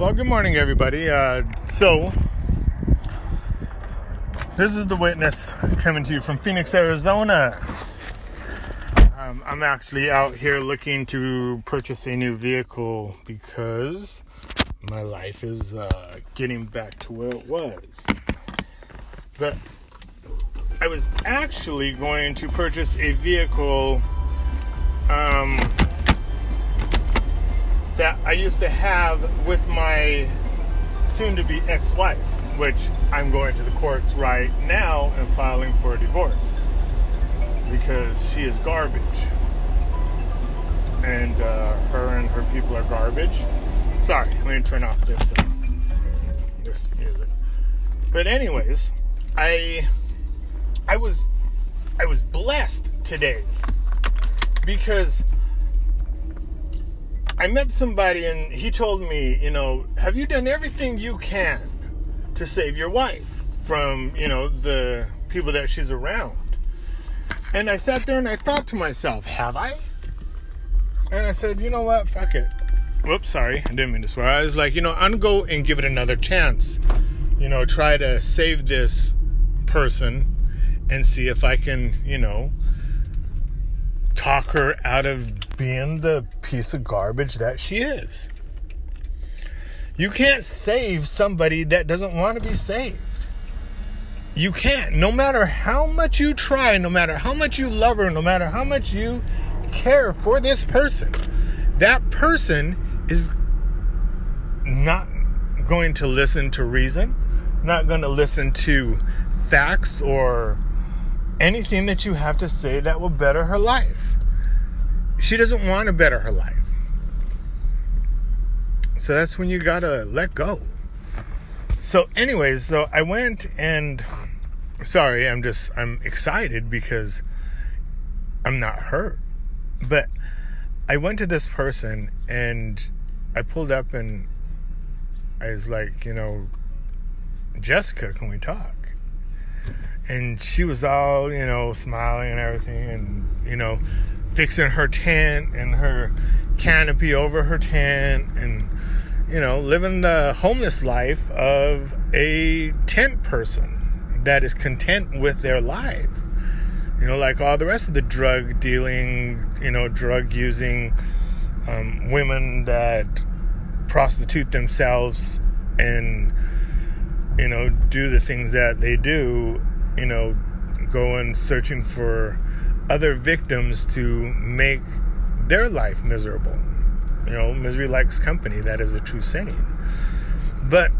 Well, good morning, everybody. Uh, so, this is the witness coming to you from Phoenix, Arizona. Um, I'm actually out here looking to purchase a new vehicle because my life is uh, getting back to where it was. But I was actually going to purchase a vehicle. Um, that I used to have with my soon to be ex wife, which I'm going to the courts right now and filing for a divorce because she is garbage. And uh, her and her people are garbage. Sorry, let me turn off this uh, this music. But anyways, I I was I was blessed today because I met somebody and he told me, you know, have you done everything you can to save your wife from, you know, the people that she's around? And I sat there and I thought to myself, have I? And I said, you know what? Fuck it. Whoops, sorry. I didn't mean to swear. I was like, you know, I'm go and give it another chance. You know, try to save this person and see if I can, you know, talk her out of being the piece of garbage that she is. You can't save somebody that doesn't want to be saved. You can't. No matter how much you try, no matter how much you love her, no matter how much you care for this person, that person is not going to listen to reason, not going to listen to facts or anything that you have to say that will better her life. She doesn't want to better her life. So that's when you gotta let go. So, anyways, so I went and sorry, I'm just I'm excited because I'm not hurt. But I went to this person and I pulled up and I was like, you know, Jessica, can we talk? And she was all you know smiling and everything and you know fixing her tent and her canopy over her tent and you know living the homeless life of a tent person that is content with their life. You know like all the rest of the drug dealing you know drug using um, women that prostitute themselves and you know do the things that they do you know, going searching for other victims to make their life miserable. You know, misery likes company. That is a true saying. But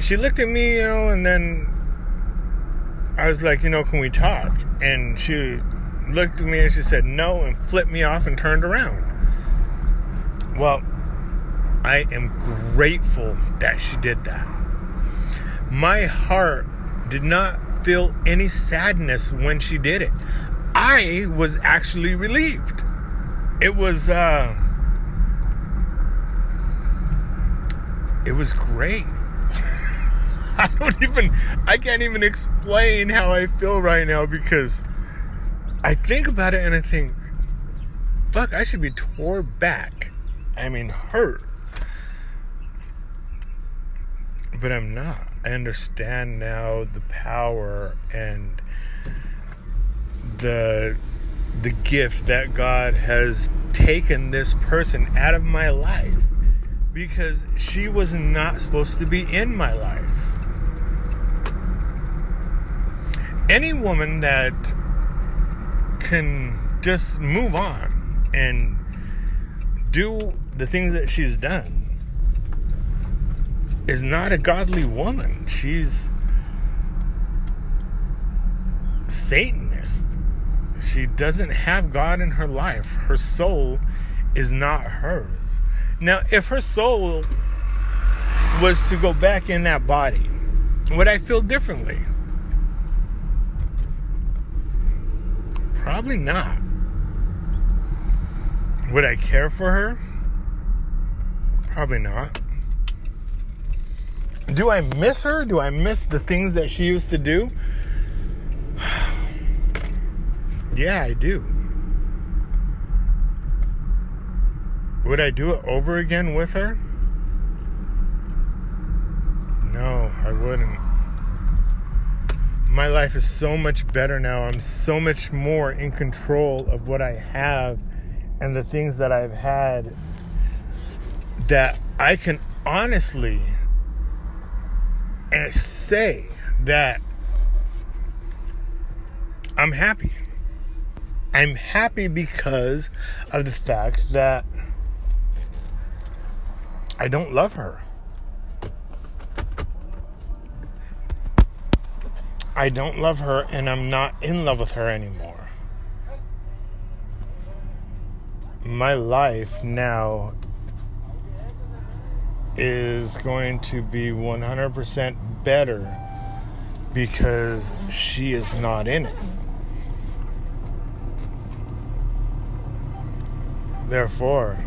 she looked at me, you know, and then I was like, you know, can we talk? And she looked at me and she said no and flipped me off and turned around. Well, I am grateful that she did that. My heart did not feel any sadness when she did it. I was actually relieved. It was uh it was great. I don't even I can't even explain how I feel right now because I think about it and I think fuck, I should be tore back. I mean hurt. But I'm not. I understand now the power and the the gift that God has taken this person out of my life because she was not supposed to be in my life. Any woman that can just move on and do the things that she's done is not a godly woman. She's Satanist. She doesn't have God in her life. Her soul is not hers. Now, if her soul was to go back in that body, would I feel differently? Probably not. Would I care for her? Probably not do I miss her? Do I miss the things that she used to do? yeah, I do. Would I do it over again with her? No, I wouldn't. My life is so much better now. I'm so much more in control of what I have and the things that I've had that I can honestly say that I'm happy. I'm happy because of the fact that I don't love her. I don't love her and I'm not in love with her anymore. My life now is going to be 100% better because she is not in it. Therefore,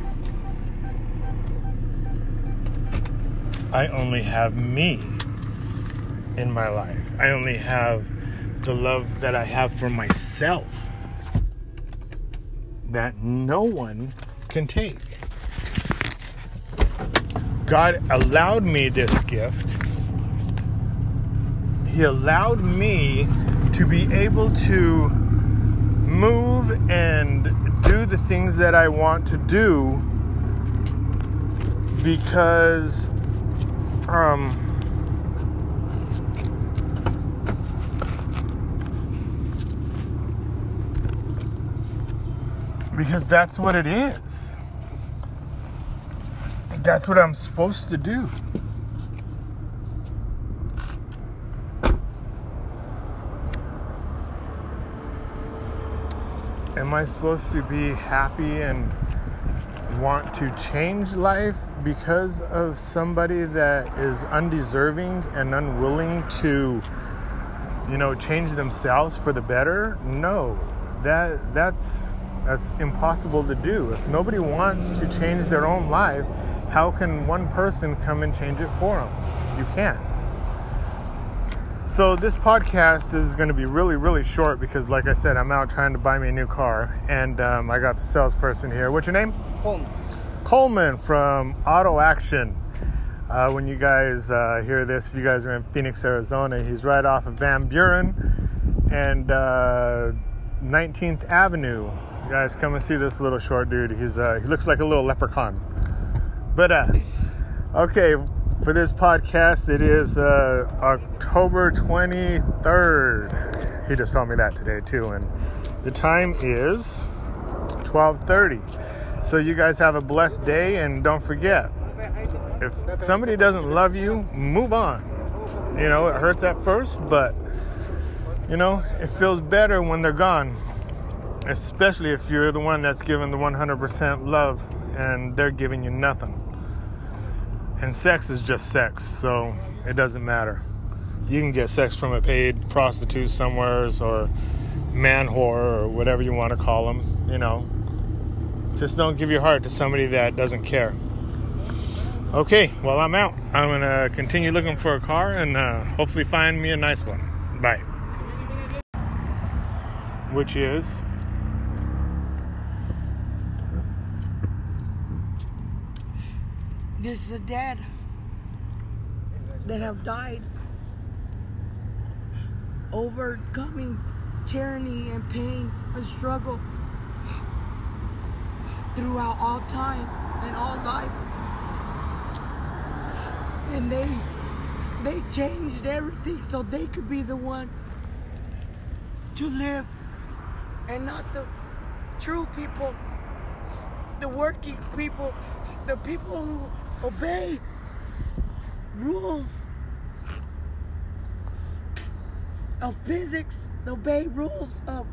I only have me in my life. I only have the love that I have for myself that no one can take. God allowed me this gift. He allowed me to be able to move and do the things that I want to do because um because that's what it is. That's what I'm supposed to do. Am I supposed to be happy and want to change life because of somebody that is undeserving and unwilling to you know change themselves for the better? No. That that's that's impossible to do. If nobody wants to change their own life, how can one person come and change it for them? You can't. So, this podcast is going to be really, really short because, like I said, I'm out trying to buy me a new car. And um, I got the salesperson here. What's your name? Coleman. Coleman from Auto Action. Uh, when you guys uh, hear this, if you guys are in Phoenix, Arizona, he's right off of Van Buren and uh, 19th Avenue. You guys come and see this little short dude. He's uh, he looks like a little leprechaun. But uh, okay, for this podcast, it is uh, October 23rd. He just told me that today too, and the time is 12:30. So you guys have a blessed day, and don't forget, if somebody doesn't love you, move on. You know, it hurts at first, but you know, it feels better when they're gone. Especially if you're the one that's given the 100% love and they're giving you nothing. And sex is just sex, so it doesn't matter. You can get sex from a paid prostitute somewheres or man whore or whatever you want to call them, you know. Just don't give your heart to somebody that doesn't care. Okay, well, I'm out. I'm going to continue looking for a car and uh, hopefully find me a nice one. Bye. Which is This is a dad that have died overcoming tyranny and pain and struggle throughout all time and all life. And they they changed everything so they could be the one to live and not the true people, the working people, the people who obey rules of physics, obey rules of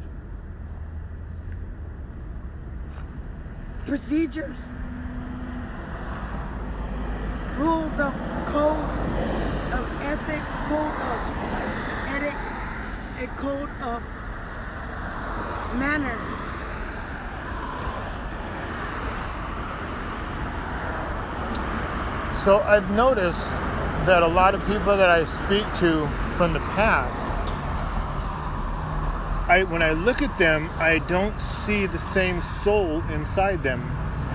procedures, rules of code of ethic, code of ethic, a code of manner. So I've noticed that a lot of people that I speak to from the past, I when I look at them, I don't see the same soul inside them.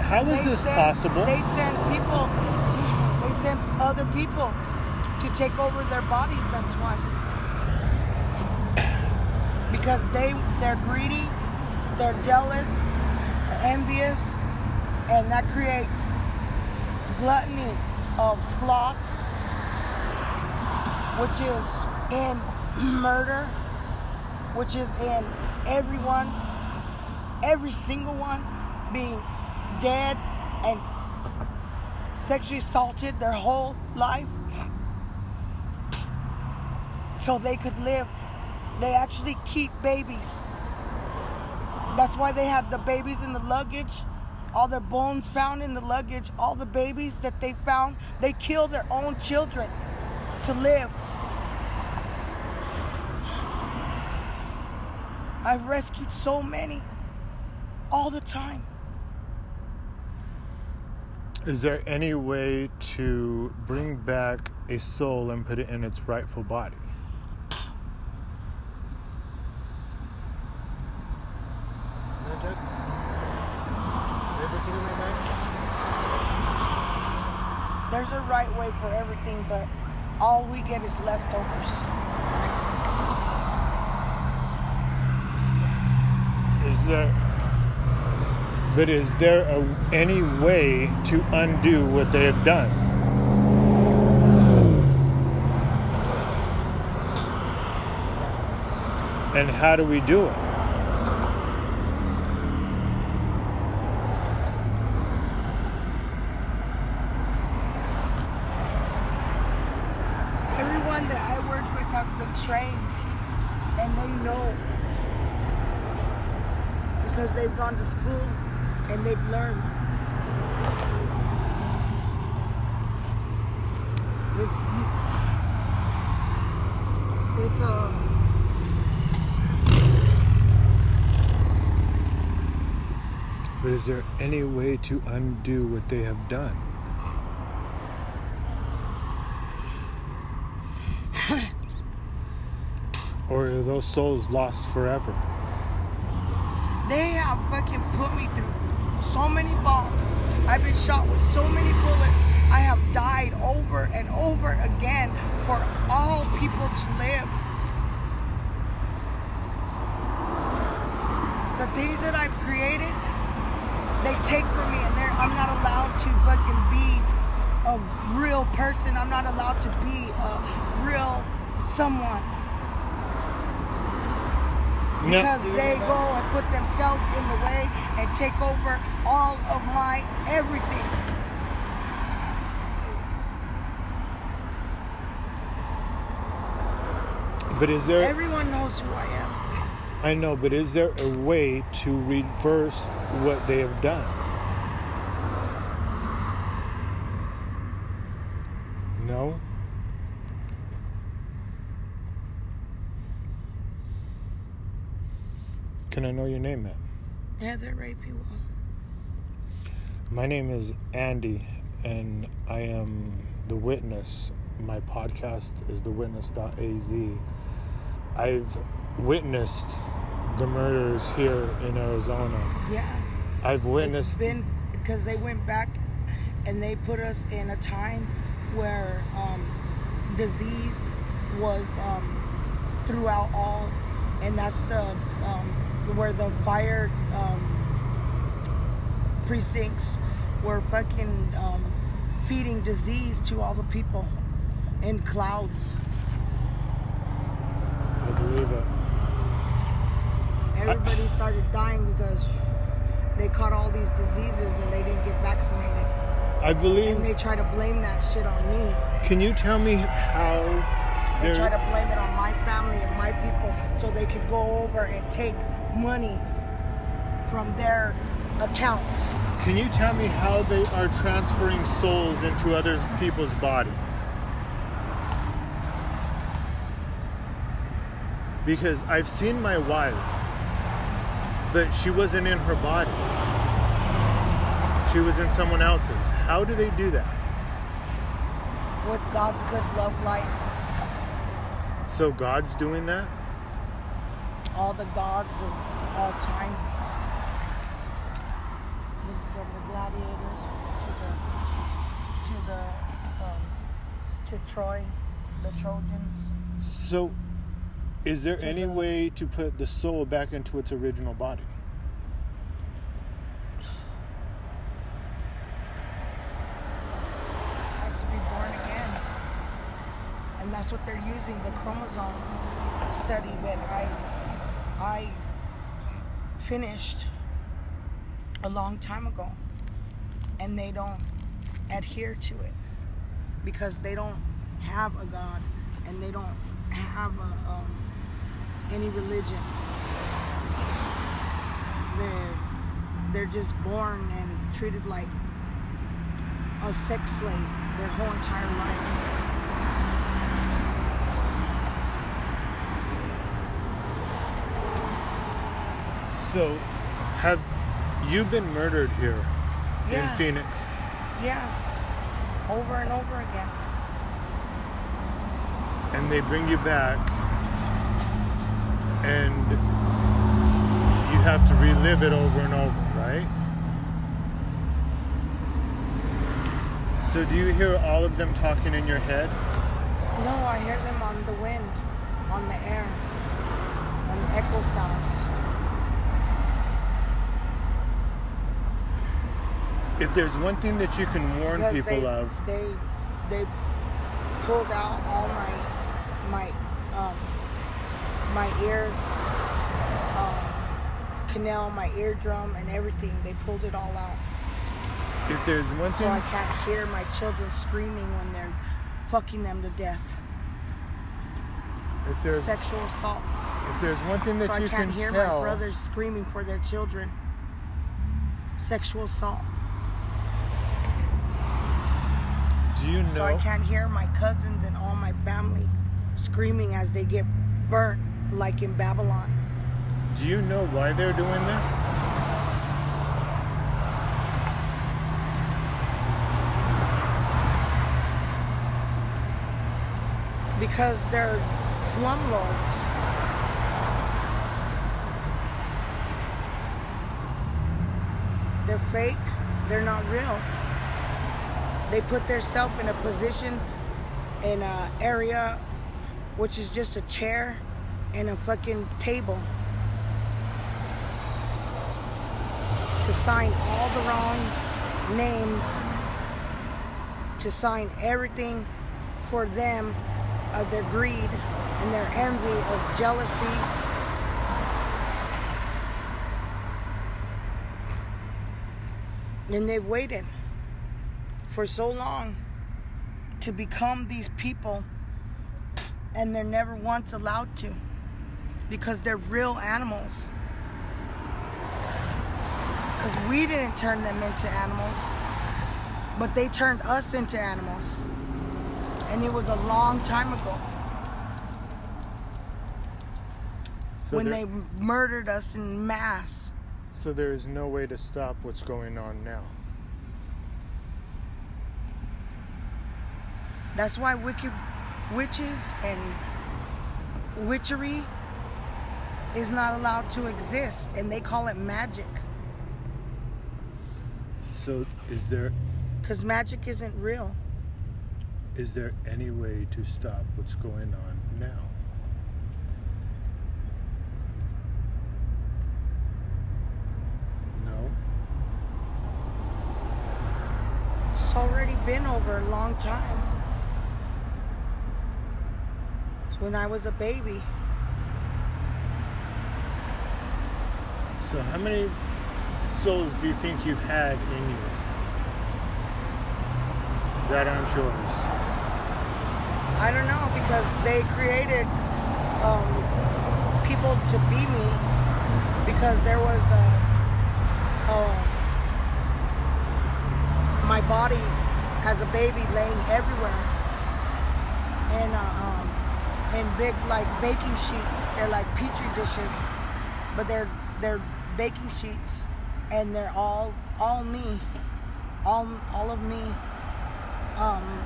How is They this send- possible? They send people, they send other people to take over their bodies. That's why. because they they're greedy, they're jealous, they're envious, and that creates gluttony of sloth, which is in murder, which is in everyone, every single one being dead and sexually assaulted their whole life so they could live. They actually keep babies. That's why they have the babies in the luggage, all their bones found in the luggage, all the babies that they found. They kill their own children to live. I've rescued so many all the time. Is there any way to bring back a soul and put it in its rightful body? There's a right way for everything, but all we get is leftovers. Is there but is there a, any way to undo what they have done? And how do we do it? Everyone that I work with have been trained and they know because they've gone to school and they've learned. It's it's um But is there any way to undo what they have done? or are those souls lost forever? Fucking put me through so many bombs. I've been shot with so many bullets. I have died over and over again for all people to live. The things that I've created, they take from me, and I'm not allowed to fucking be a real person. I'm not allowed to be a real someone because they go and put themselves in the way and take over all of my everything. But is there Everyone knows who I am. I know, but is there a way to reverse what they have done? No? Can I know your name, man? Yeah, they're rape. My name is Andy, and I am the witness. My podcast is the thewitness.az. I've witnessed the murders here in Arizona. Yeah. I've It's witnessed. been because they went back and they put us in a time where um, disease was um, throughout all, and that's the um, where the fire um, precincts were fucking um, feeding disease to all the people in clouds. I believe it. Everybody started dying because they caught all these diseases and they didn't get vaccinated. I believe. And they try to blame that shit on me. Can you tell me how They try to blame it on my family and my people so they could go over and take money from their accounts. Can you tell me how they are transferring souls into other people's bodies? Because I've seen my wife, but she wasn't in her body. She was in someone else's. How do they do that? With God's good love light, So God's doing that? All the gods of all time. From the gladiators to the to the um, to Troy, the Trojans. So Is there any the- way to put the soul back into its original body? has to be born again. And that's what they're using, the chromosome study that I I finished a long time ago. And they don't adhere to it because they don't have a God and they don't have a, um, any religion. They're, they're just born and treated like a sex slave their whole entire life. So, have you been murdered here Yeah. in Phoenix? Yeah. Over and over again. And they bring you back, and you have to relive it over and over, right? So, do you hear all of them talking in your head? No, I hear them on the wind, on the air, on the echo sounds. If there's one thing that you can warn Because people they, of, They they pulled out all my my um my ear um canal, my eardrum and everything. They pulled it all out. if there's one So thing, I can't hear my children screaming when they're fucking them to death. if there's Sexual assault. if there's one thing that So I you can't can hear tell, my brothers screaming for their children. Sexual assault. Do you know? So I can't hear my cousins and all my family screaming as they get burnt like in Babylon. Do you know why they're doing this? Because they're slumlords. They're fake. They're not real. They put themselves in a position, in a area, which is just a chair and a fucking table, to sign all the wrong names, to sign everything for them of their greed and their envy of jealousy. And they've waited for so long to become these people, and they're never once allowed to because they're real animals. Because we didn't turn them into animals, but they turned us into animals. And it was a long time ago So when there, they murdered us in mass. so there is no way to stop what's going on now. That's why wicked witches and witchery is not allowed to exist, and they call it magic. So is there Because magic isn't real. is there any way to stop what's going on now? No. It's already been over a long time. It's when I was a baby. So how many souls do you think you've had in you that aren't yours? I don't know because they created um, people to be me because there was a, um, my body as a baby laying everywhere and uh, um, in big like baking sheets. They're like petri dishes, but they're they're baking sheets and they're all all me, all all of me. Um,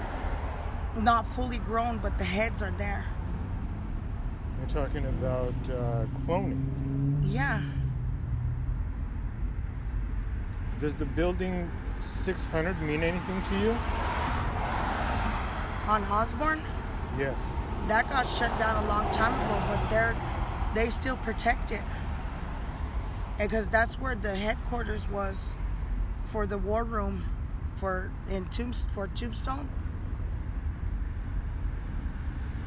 not fully grown, but the heads are there. We're talking about uh, cloning. Yeah. Does the building 600 mean anything to you? On Osborn? Yes. That got shut down a long time ago, but they're they still protect it. Because that's where the headquarters was for the war room for in Tombs for Tombstone.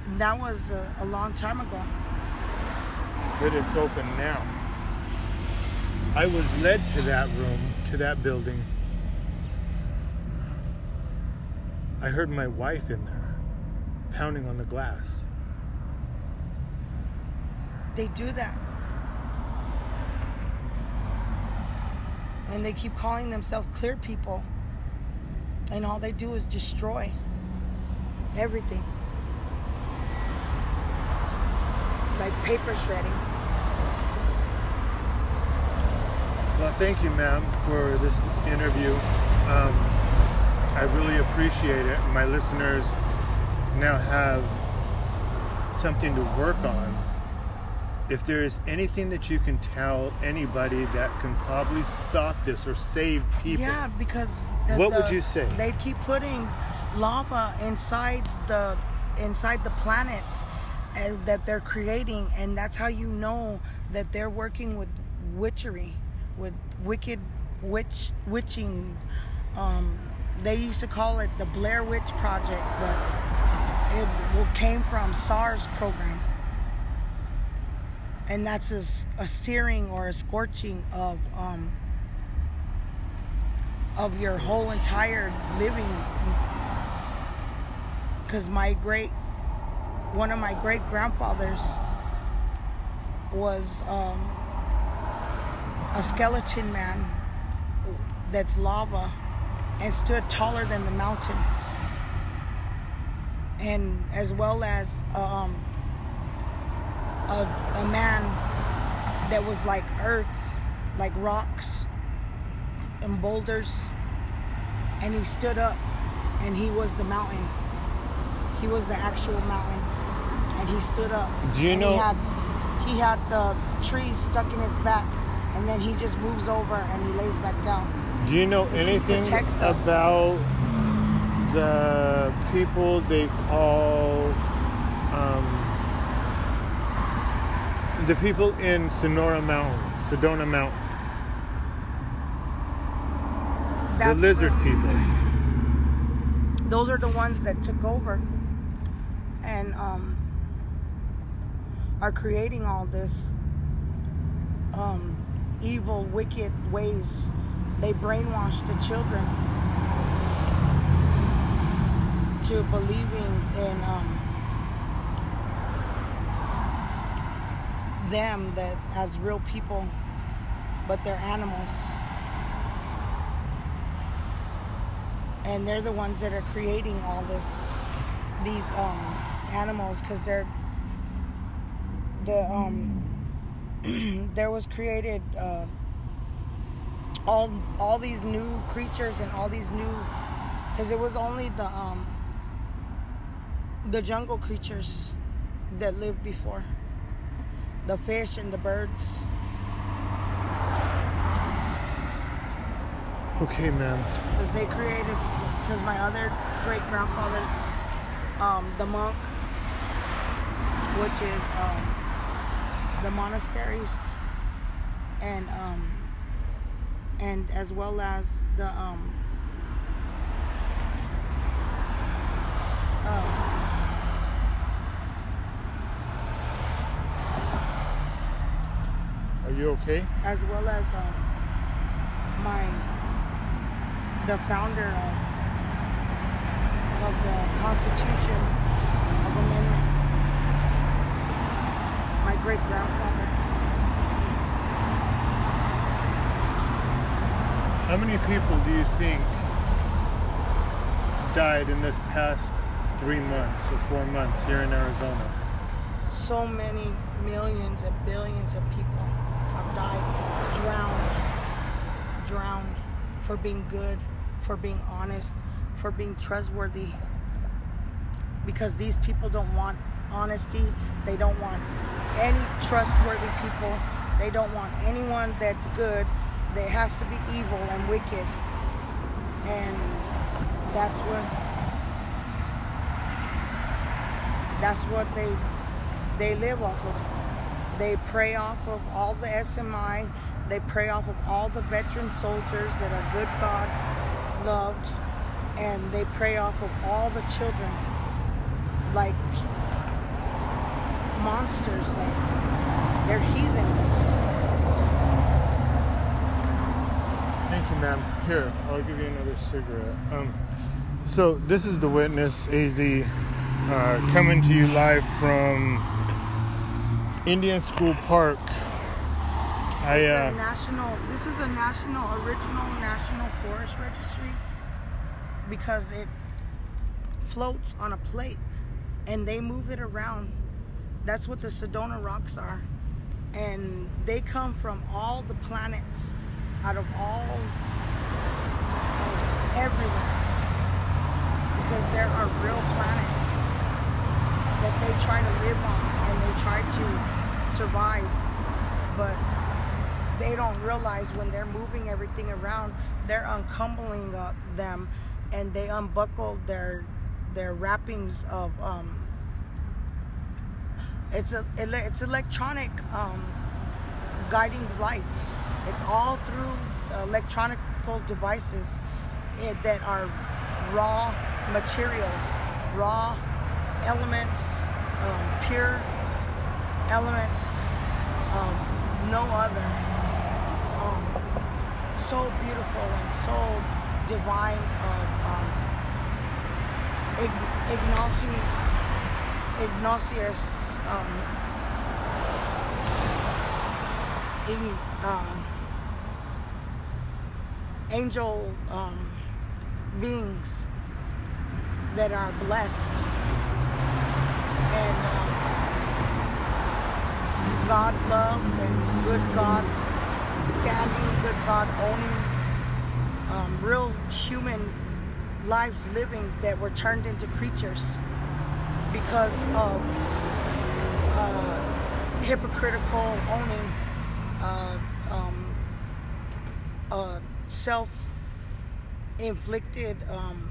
And that was a, a long time ago. But it's open now. I was led to that room, to that building. I heard my wife in there pounding on the glass. They do that. And they keep calling themselves clear people. And all they do is destroy everything. Like paper shredding. Well, thank you, ma'am, for this interview. Um, I really appreciate it. My listeners now have something to work on. If there is anything that you can tell anybody that can probably stop this or save people, Yeah, because the- What the- would you say? They keep putting lava inside the inside the planets and that they're creating, and that's how you know that they're working with witchery, with wicked witch witching. Um, they used to call it the Blair Witch Project, but it came from SARS program, and that's a searing or a scorching of. Um, of your whole entire living because my great one of my great grandfathers was um, a skeleton man that's lava and stood taller than the mountains and as well as um, a, a man that was like earth like rocks and boulders. And he stood up and he was the mountain. He was the actual mountain. And he stood up. Do you know- he had he had the trees stuck in his back. And then he just moves over and he lays back down. Do you know anything about the people they call um, the people in Sonora Mountain, Sedona Mountain? the lizard people. those are the ones that took over and um, are creating all this um, evil, wicked ways. They brainwash the children to believing in um, them that as real people, but they're animals. and they're the ones that are creating all this these um animals because they're the um there was created uh all all these new creatures and all these new because it was only the um the jungle creatures that lived before the fish and the birds Okay, ma'am. because they created because my other great grandfathers um, the monk which is um, the monasteries and um, and as well as the um, uh, you okay? as well as um, my the founder of, of the Constitution of Amendments, my great grandfather. How many people do you think died in this past three months or four months here in Arizona? So many millions and billions of people died, drowned, drowned for being good, for being honest, for being trustworthy. Because these people don't want honesty, they don't want any trustworthy people, they don't want anyone that's good. They has to be evil and wicked. And that's what That's what they they live off of. They prey off of all the SMI. They prey off of all the veteran soldiers that are good God loved, and they prey off of all the children like monsters. Like they're heathens. Thank you, ma'am. Here, I'll give you another cigarette. Um, so this is the witness, AZ, uh, coming to you live from Indian School Park. I uh, a national. This is a national, original national forest registry because it floats on a plate and they move it around. That's what the Sedona rocks are, and they come from all the planets, out of all of everywhere, because there are real planets that they try to live on and they try to survive, but they don't realize when they're moving everything around, they're uncumbling uh, them, and they unbuckle their their wrappings of um. It's a it's electronic um, guiding lights. It's all through electronical devices eh, that are raw materials, raw elements, um, pure elements, um, no other. Um, so beautiful and so divine of um, Ignacy, Ignatius, um, in, uh, angel um, beings that are blessed and um, God loved and good God standing, good God owning, um, real human lives living that were turned into creatures because of uh, hypocritical owning, uh, um, uh, self inflicted. Um,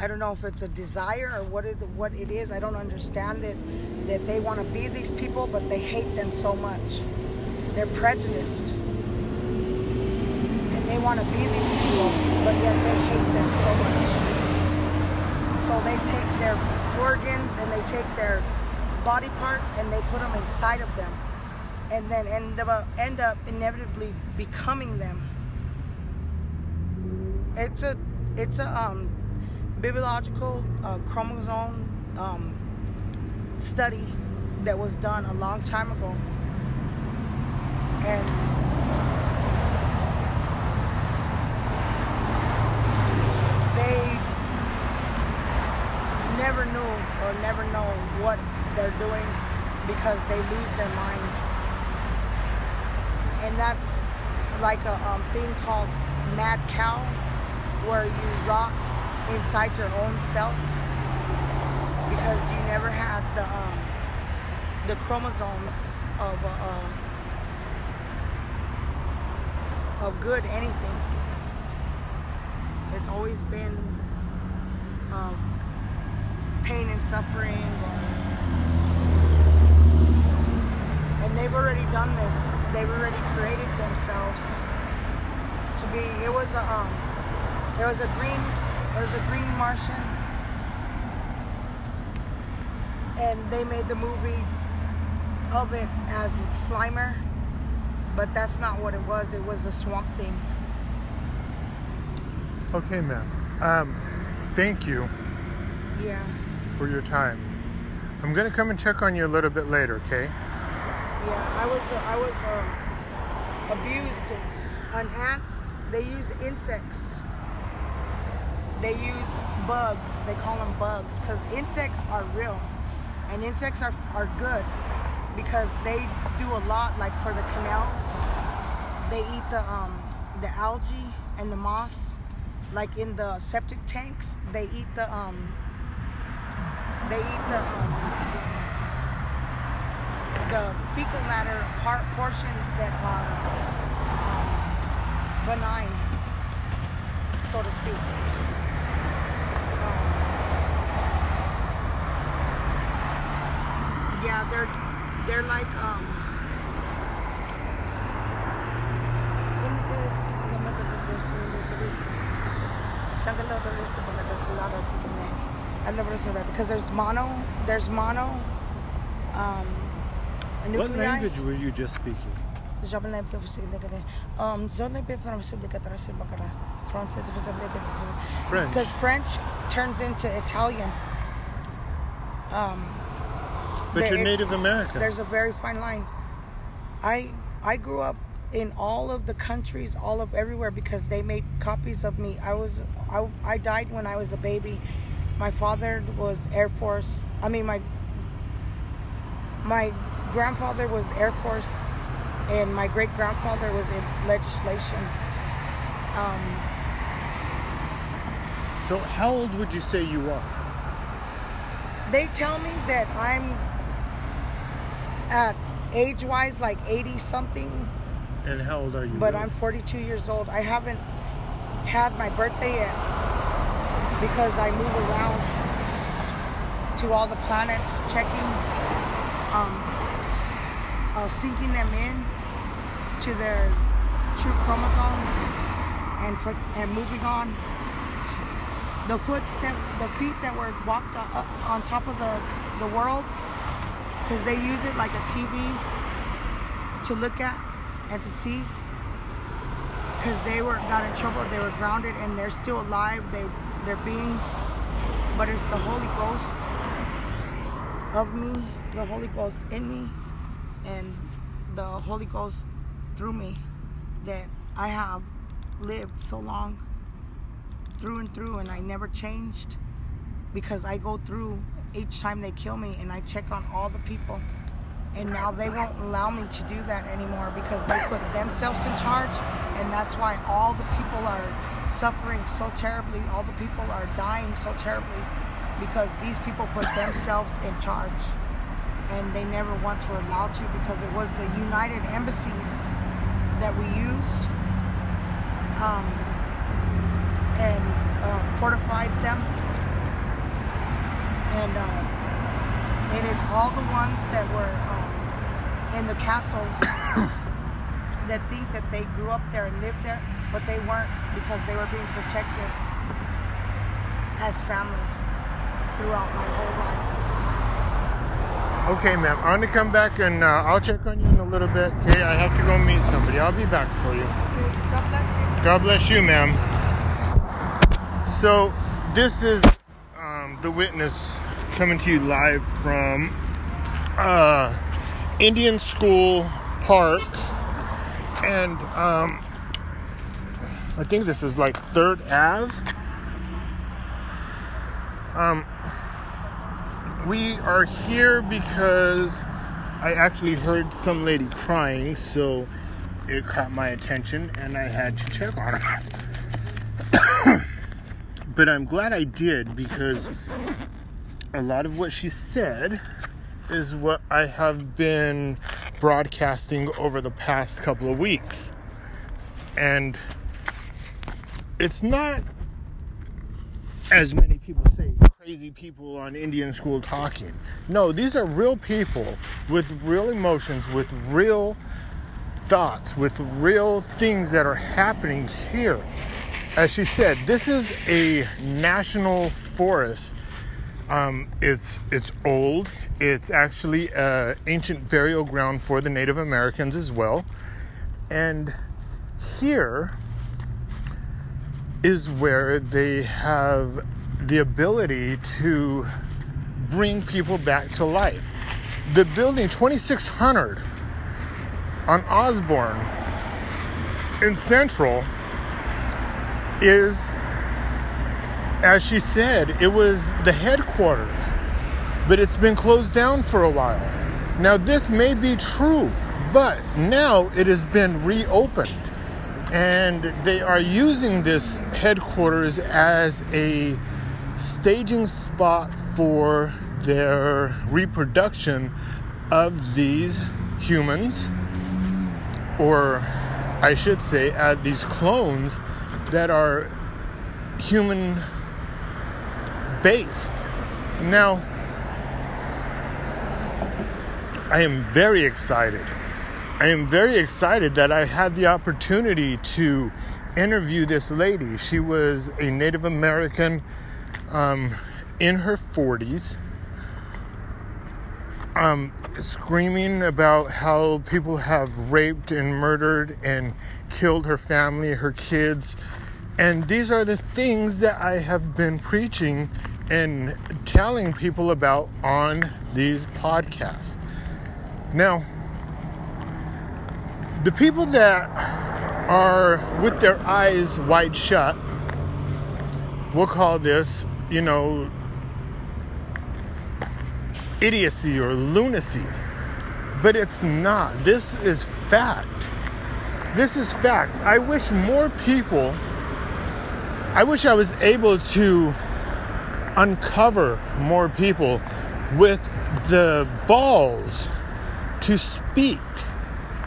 I don't know if it's a desire or what it what it is. I don't understand it. That they want to be these people, but they hate them so much. They're prejudiced, and they want to be these people, but yet they hate them so much. So they take their organs and they take their body parts and they put them inside of them, and then end up end up inevitably becoming them. It's a it's a um biological uh, chromosome um, study that was done a long time ago. And they never knew or never know what they're doing because they lose their mind. And that's like a um, thing called mad cow where you rot inside your own self because you never had the um, the chromosomes of uh, of good anything. It's always been um, pain and suffering, or, and they've already done this. They've already created themselves to be. It was a um, it was a green it was a green Martian. And they made the movie of it as Slimer. But that's not what it was. It was the swamp thing. okay, ma'am. Um, thank you Yeah. for your time. I'm gonna come and check on you a little bit later, okay? Yeah. I was uh, I was um, abused. An ant. They use insects. They use bugs. They call them bugs because insects are real, and insects are are good because they do a lot. Like for the canals, they eat the um the algae and the moss. Like in the septic tanks, they eat the um they eat the um, the fecal matter part portions that are um, benign so to speak. Um, yeah, they're they're like um. Because there's mono, there's mono, um. What language were you just speaking? Jovem lembra você daquele. Um, só lembra para você daquela trazer bacana. Francês você lembra French. Because French turns into Italian. Um, But you're Native American. There's a very fine line. I I grew up in all of the countries, all of everywhere because they made copies of me. I was I, I died when I was a baby. My father was Air Force. I mean my my grandfather was Air Force and my great grandfather was in legislation. Um, So how old would you say you are? they tell me that I'm at age wise like 80 something And how old are you? but really? I'm 42 years old. I haven't had my birthday yet because I move around to all the planets, checking, um, uh, syncing them in to their true chromosomes, and for, and moving on. The footstep, the feet that were walked on, up on top of the the worlds, because they use it like a TV to look at and to see. Because they were got in trouble they were grounded and they're still alive they they're beings. But it's the holy ghost of me the holy ghost in me and the holy ghost through me that i have lived so long through and through and i never changed because i go through each time they kill me and i check on all the people. And now they won't allow me to do that anymore because they put themselves in charge. And that's why all the people are suffering so terribly. All the people are dying so terribly because these people put themselves in charge. And they never once were allowed to because it was the united embassies that we used um, and uh, fortified them and uh, and it's all the ones that were um, in the castles that think that they grew up there and lived there, but they weren't because they were being protected as family throughout my whole life. Okay, ma'am. I'm gonna come back and uh, I'll check on you in a little bit. Okay, I have to go meet somebody. I'll be back for you. God bless you. God bless you, ma'am. So, this is the witness coming to you live from uh, Indian School Park, and um, I think this is like Third Ave. Um, we are here because I actually heard some lady crying, so it caught my attention and I had to check on her. but I'm glad I did because a lot of what she said is what I have been broadcasting over the past couple of weeks. And it's not as many people say crazy people on Indian school talking. No, these are real people with real emotions, with real thoughts, with real things that are happening here. As she said, this is a national forest. Um, it's it's old. It's actually an ancient burial ground for the Native Americans as well. And here is where they have the ability to bring people back to life. The building 2600 on Osborn in Central is, as she said, it was the headquarters, but it's been closed down for a while. Now, this may be true, but now it has been reopened, and they are using this headquarters as a staging spot for their reproduction of these humans or I should say, these clones that are human based. Now, I am very excited. I am very excited that I had the opportunity to interview this lady. She was a Native American um, in her 40s, um, screaming about how people have raped and murdered and killed her family, her kids. And these are the things that I have been preaching and telling people about on these podcasts. Now, the people that are with their eyes wide shut, we'll call this, you know, idiocy or lunacy. But it's not. This is fact. This is fact. I wish more people, I wish I was able to uncover more people with the balls to speak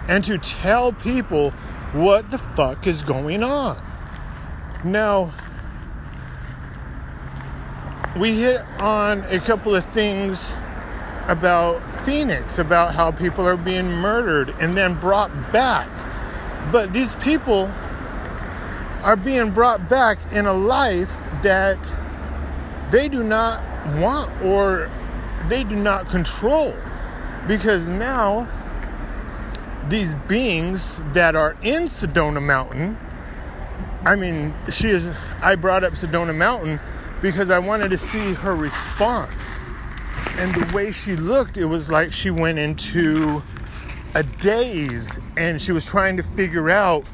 and to tell people what the fuck is going on. Now, we hit on a couple of things about Phoenix, about how people are being murdered and then brought back. But these people are being brought back in a life that they do not want or they do not control. Because now these beings that are in Sedona Mountain, I mean, she is, I brought up Sedona Mountain because I wanted to see her response. And the way she looked, it was like she went into a daze and she was trying to figure out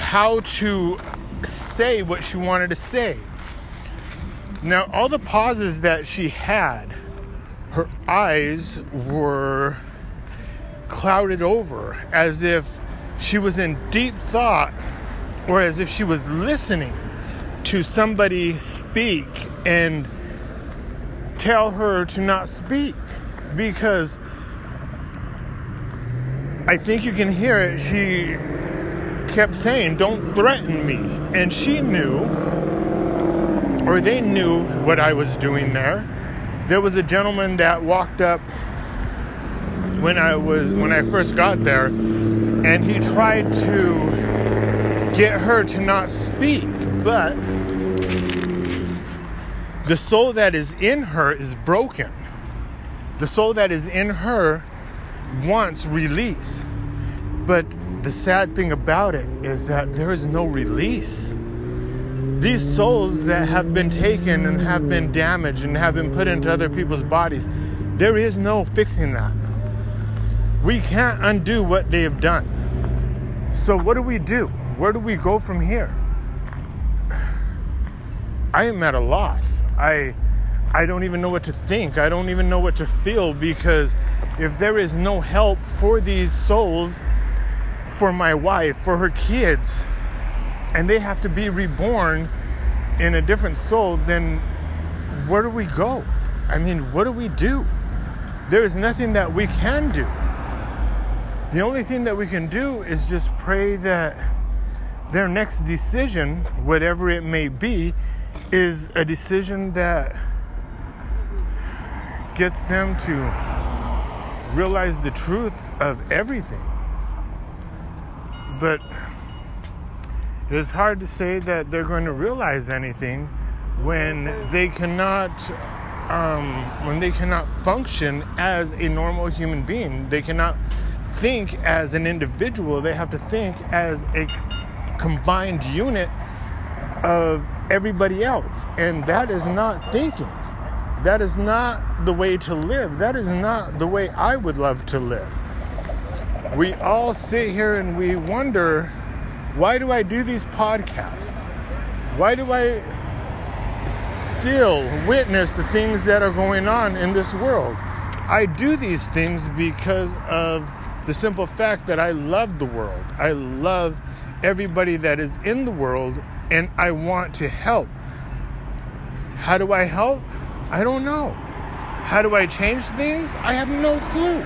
how to say what she wanted to say. Now, all the pauses that she had, her eyes were clouded over as if she was in deep thought or as if she was listening to somebody speak and tell her to not speak because I think you can hear it. She kept saying, Don't threaten me. And she knew, or they knew what I was doing there. There was a gentleman that walked up when I was when I first got there and he tried to get her to not speak, but the soul that is in her is broken. The soul that is in her wants release. But the sad thing about it is that there is no release. These souls that have been taken and have been damaged and have been put into other people's bodies, there is no fixing that. We can't undo what they have done. So, what do we do? Where do we go from here? I am at a loss. I I don't even know what to think. I don't even know what to feel because if there is no help for these souls, for my wife, for her kids, and they have to be reborn in a different soul, then where do we go? I mean, what do we do? There is nothing that we can do. The only thing that we can do is just pray that their next decision, whatever it may be, is a decision that gets them to realize the truth of everything. But it's hard to say that they're going to realize anything when they cannot um, when they cannot function as a normal human being. They cannot think as an individual. They have to think as a combined unit of everybody else. And that is not thinking. That is not the way to live. That is not the way I would love to live. We all sit here and we wonder why do I do these podcasts? Why do I still witness the things that are going on in this world? I do these things because of the simple fact that I love the world. I love everybody that is in the world and I want to help. How do I help? I don't know. How do I change things? I have no clue.